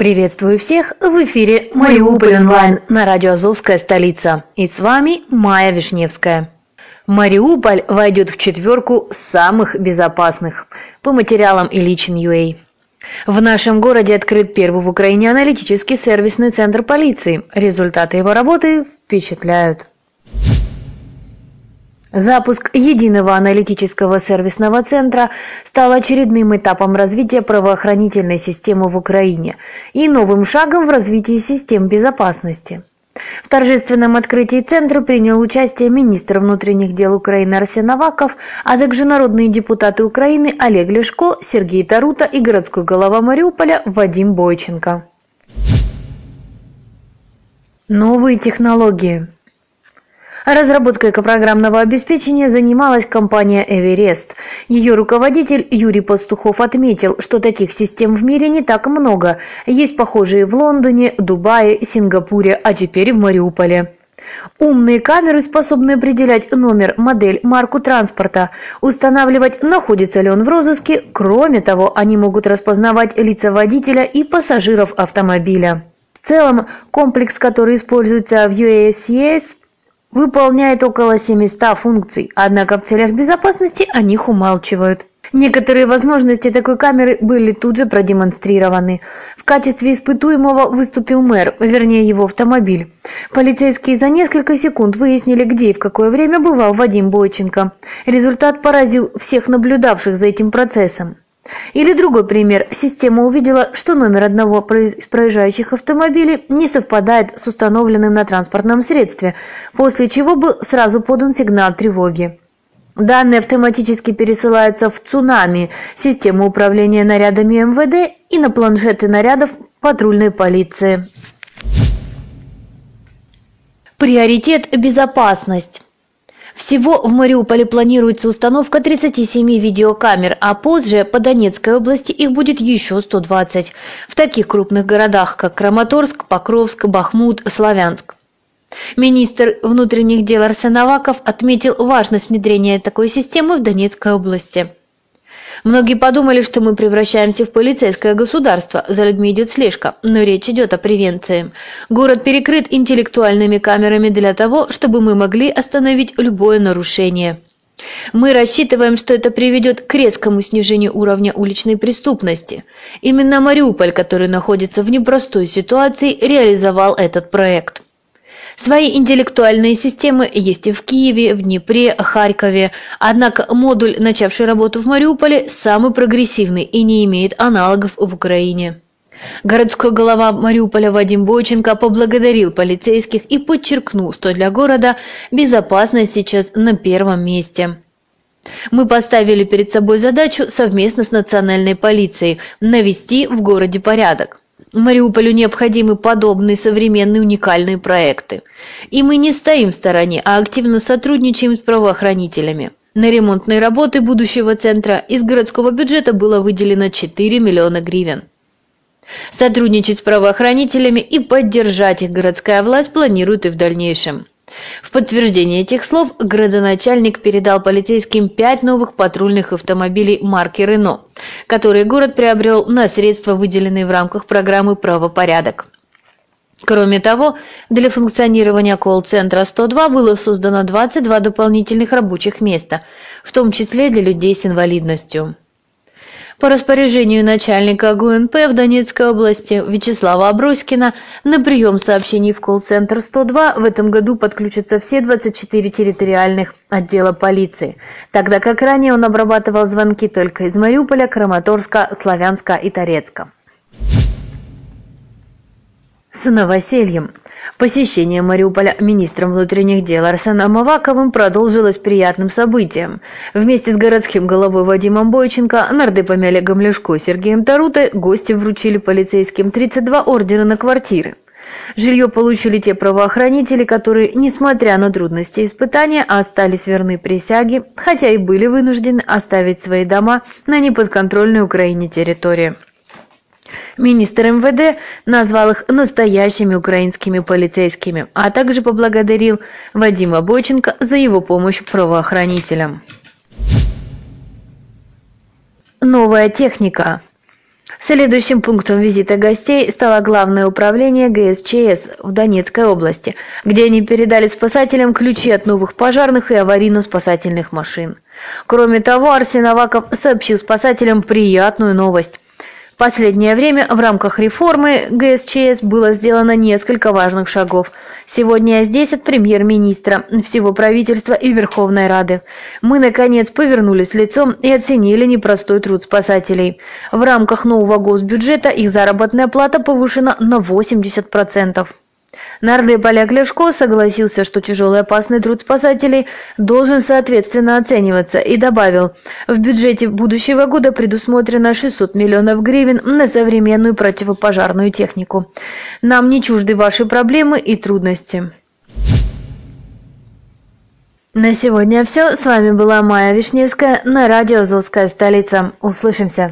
Приветствую всех в эфире Мариуполь онлайн на радио Азовская столица. И с вами Майя Вишневская. Мариуполь войдет в четверку самых безопасных. по материалам Ильичин.ua. В нашем городе открыт первый в Украине аналитический сервисный центр полиции. Результаты его работы впечатляют. Запуск единого аналитического сервисного центра стал очередным этапом развития правоохранительной системы в Украине и новым шагом в развитии систем безопасности. В торжественном открытии центра принял участие министр внутренних дел Украины Арсен Аваков, а также народные депутаты Украины Олег Лешко, Сергей Тарута и городской голова Мариуполя Вадим Бойченко. Новые технологии – Разработкой программного обеспечения занималась компания «Эверест». Ее руководитель Юрий Пастухов отметил, что таких систем в мире не так много. Есть похожие в Лондоне, Дубае, Сингапуре, а теперь в Мариуполе. Умные камеры способны определять номер, модель, марку транспорта, устанавливать, находится ли он в розыске. Кроме того, они могут распознавать лица водителя и пассажиров автомобиля. В целом, комплекс, который используется в UASCS, выполняет около 700 функций, однако в целях безопасности о них умалчивают. Некоторые возможности такой камеры были тут же продемонстрированы. В качестве испытуемого выступил мэр, вернее его автомобиль. Полицейские за несколько секунд выяснили, где и в какое время бывал Вадим Бойченко. Результат поразил всех наблюдавших за этим процессом. Или другой пример. Система увидела, что номер одного из проезжающих автомобилей не совпадает с установленным на транспортном средстве, после чего был сразу подан сигнал тревоги. Данные автоматически пересылаются в «Цунами» – систему управления нарядами МВД и на планшеты нарядов патрульной полиции. Приоритет – безопасность. Всего в Мариуполе планируется установка 37 видеокамер, а позже по Донецкой области их будет еще 120. В таких крупных городах, как Краматорск, Покровск, Бахмут, Славянск. Министр внутренних дел Арсен Аваков отметил важность внедрения такой системы в Донецкой области. Многие подумали, что мы превращаемся в полицейское государство, за людьми идет слежка, но речь идет о превенции. Город перекрыт интеллектуальными камерами для того, чтобы мы могли остановить любое нарушение. Мы рассчитываем, что это приведет к резкому снижению уровня уличной преступности. Именно Мариуполь, который находится в непростой ситуации, реализовал этот проект. Свои интеллектуальные системы есть и в Киеве, в Днепре, Харькове, однако модуль, начавший работу в Мариуполе, самый прогрессивный и не имеет аналогов в Украине. Городской голова Мариуполя Вадим Бойченко поблагодарил полицейских и подчеркнул, что для города безопасность сейчас на первом месте. Мы поставили перед собой задачу совместно с национальной полицией навести в городе порядок. Мариуполю необходимы подобные современные уникальные проекты. И мы не стоим в стороне, а активно сотрудничаем с правоохранителями. На ремонтные работы будущего центра из городского бюджета было выделено 4 миллиона гривен. Сотрудничать с правоохранителями и поддержать их городская власть планирует и в дальнейшем. В подтверждение этих слов градоначальник передал полицейским пять новых патрульных автомобилей марки «Рено», которые город приобрел на средства, выделенные в рамках программы «Правопорядок». Кроме того, для функционирования колл-центра 102 было создано 22 дополнительных рабочих места, в том числе для людей с инвалидностью. По распоряжению начальника ГУНП в Донецкой области Вячеслава Аброськина на прием сообщений в колл-центр 102 в этом году подключатся все 24 территориальных отдела полиции, тогда как ранее он обрабатывал звонки только из Мариуполя, Краматорска, Славянска и Торецка. С новосельем. Посещение Мариуполя министром внутренних дел Арсеном Аваковым продолжилось приятным событием. Вместе с городским головой Вадимом Бойченко, нардепами Олегом Лешко Сергеем Тарутой гости вручили полицейским 32 ордера на квартиры. Жилье получили те правоохранители, которые, несмотря на трудности испытания, остались верны присяге, хотя и были вынуждены оставить свои дома на неподконтрольной Украине территории. Министр МВД назвал их настоящими украинскими полицейскими, а также поблагодарил Вадима Бойченко за его помощь правоохранителям. Новая техника. Следующим пунктом визита гостей стало Главное управление ГСЧС в Донецкой области, где они передали спасателям ключи от новых пожарных и аварийно-спасательных машин. Кроме того, Арсен Аваков сообщил спасателям приятную новость последнее время в рамках реформы ГСЧС было сделано несколько важных шагов. Сегодня я здесь от премьер-министра, всего правительства и Верховной Рады. Мы, наконец, повернулись лицом и оценили непростой труд спасателей. В рамках нового госбюджета их заработная плата повышена на 80%. Нарлы Поляк-Ляшко согласился, что тяжелый опасный труд спасателей должен соответственно оцениваться и добавил, в бюджете будущего года предусмотрено 600 миллионов гривен на современную противопожарную технику. Нам не чужды ваши проблемы и трудности. На сегодня все. С вами была Майя Вишневская на радио «Азовская столица». Услышимся.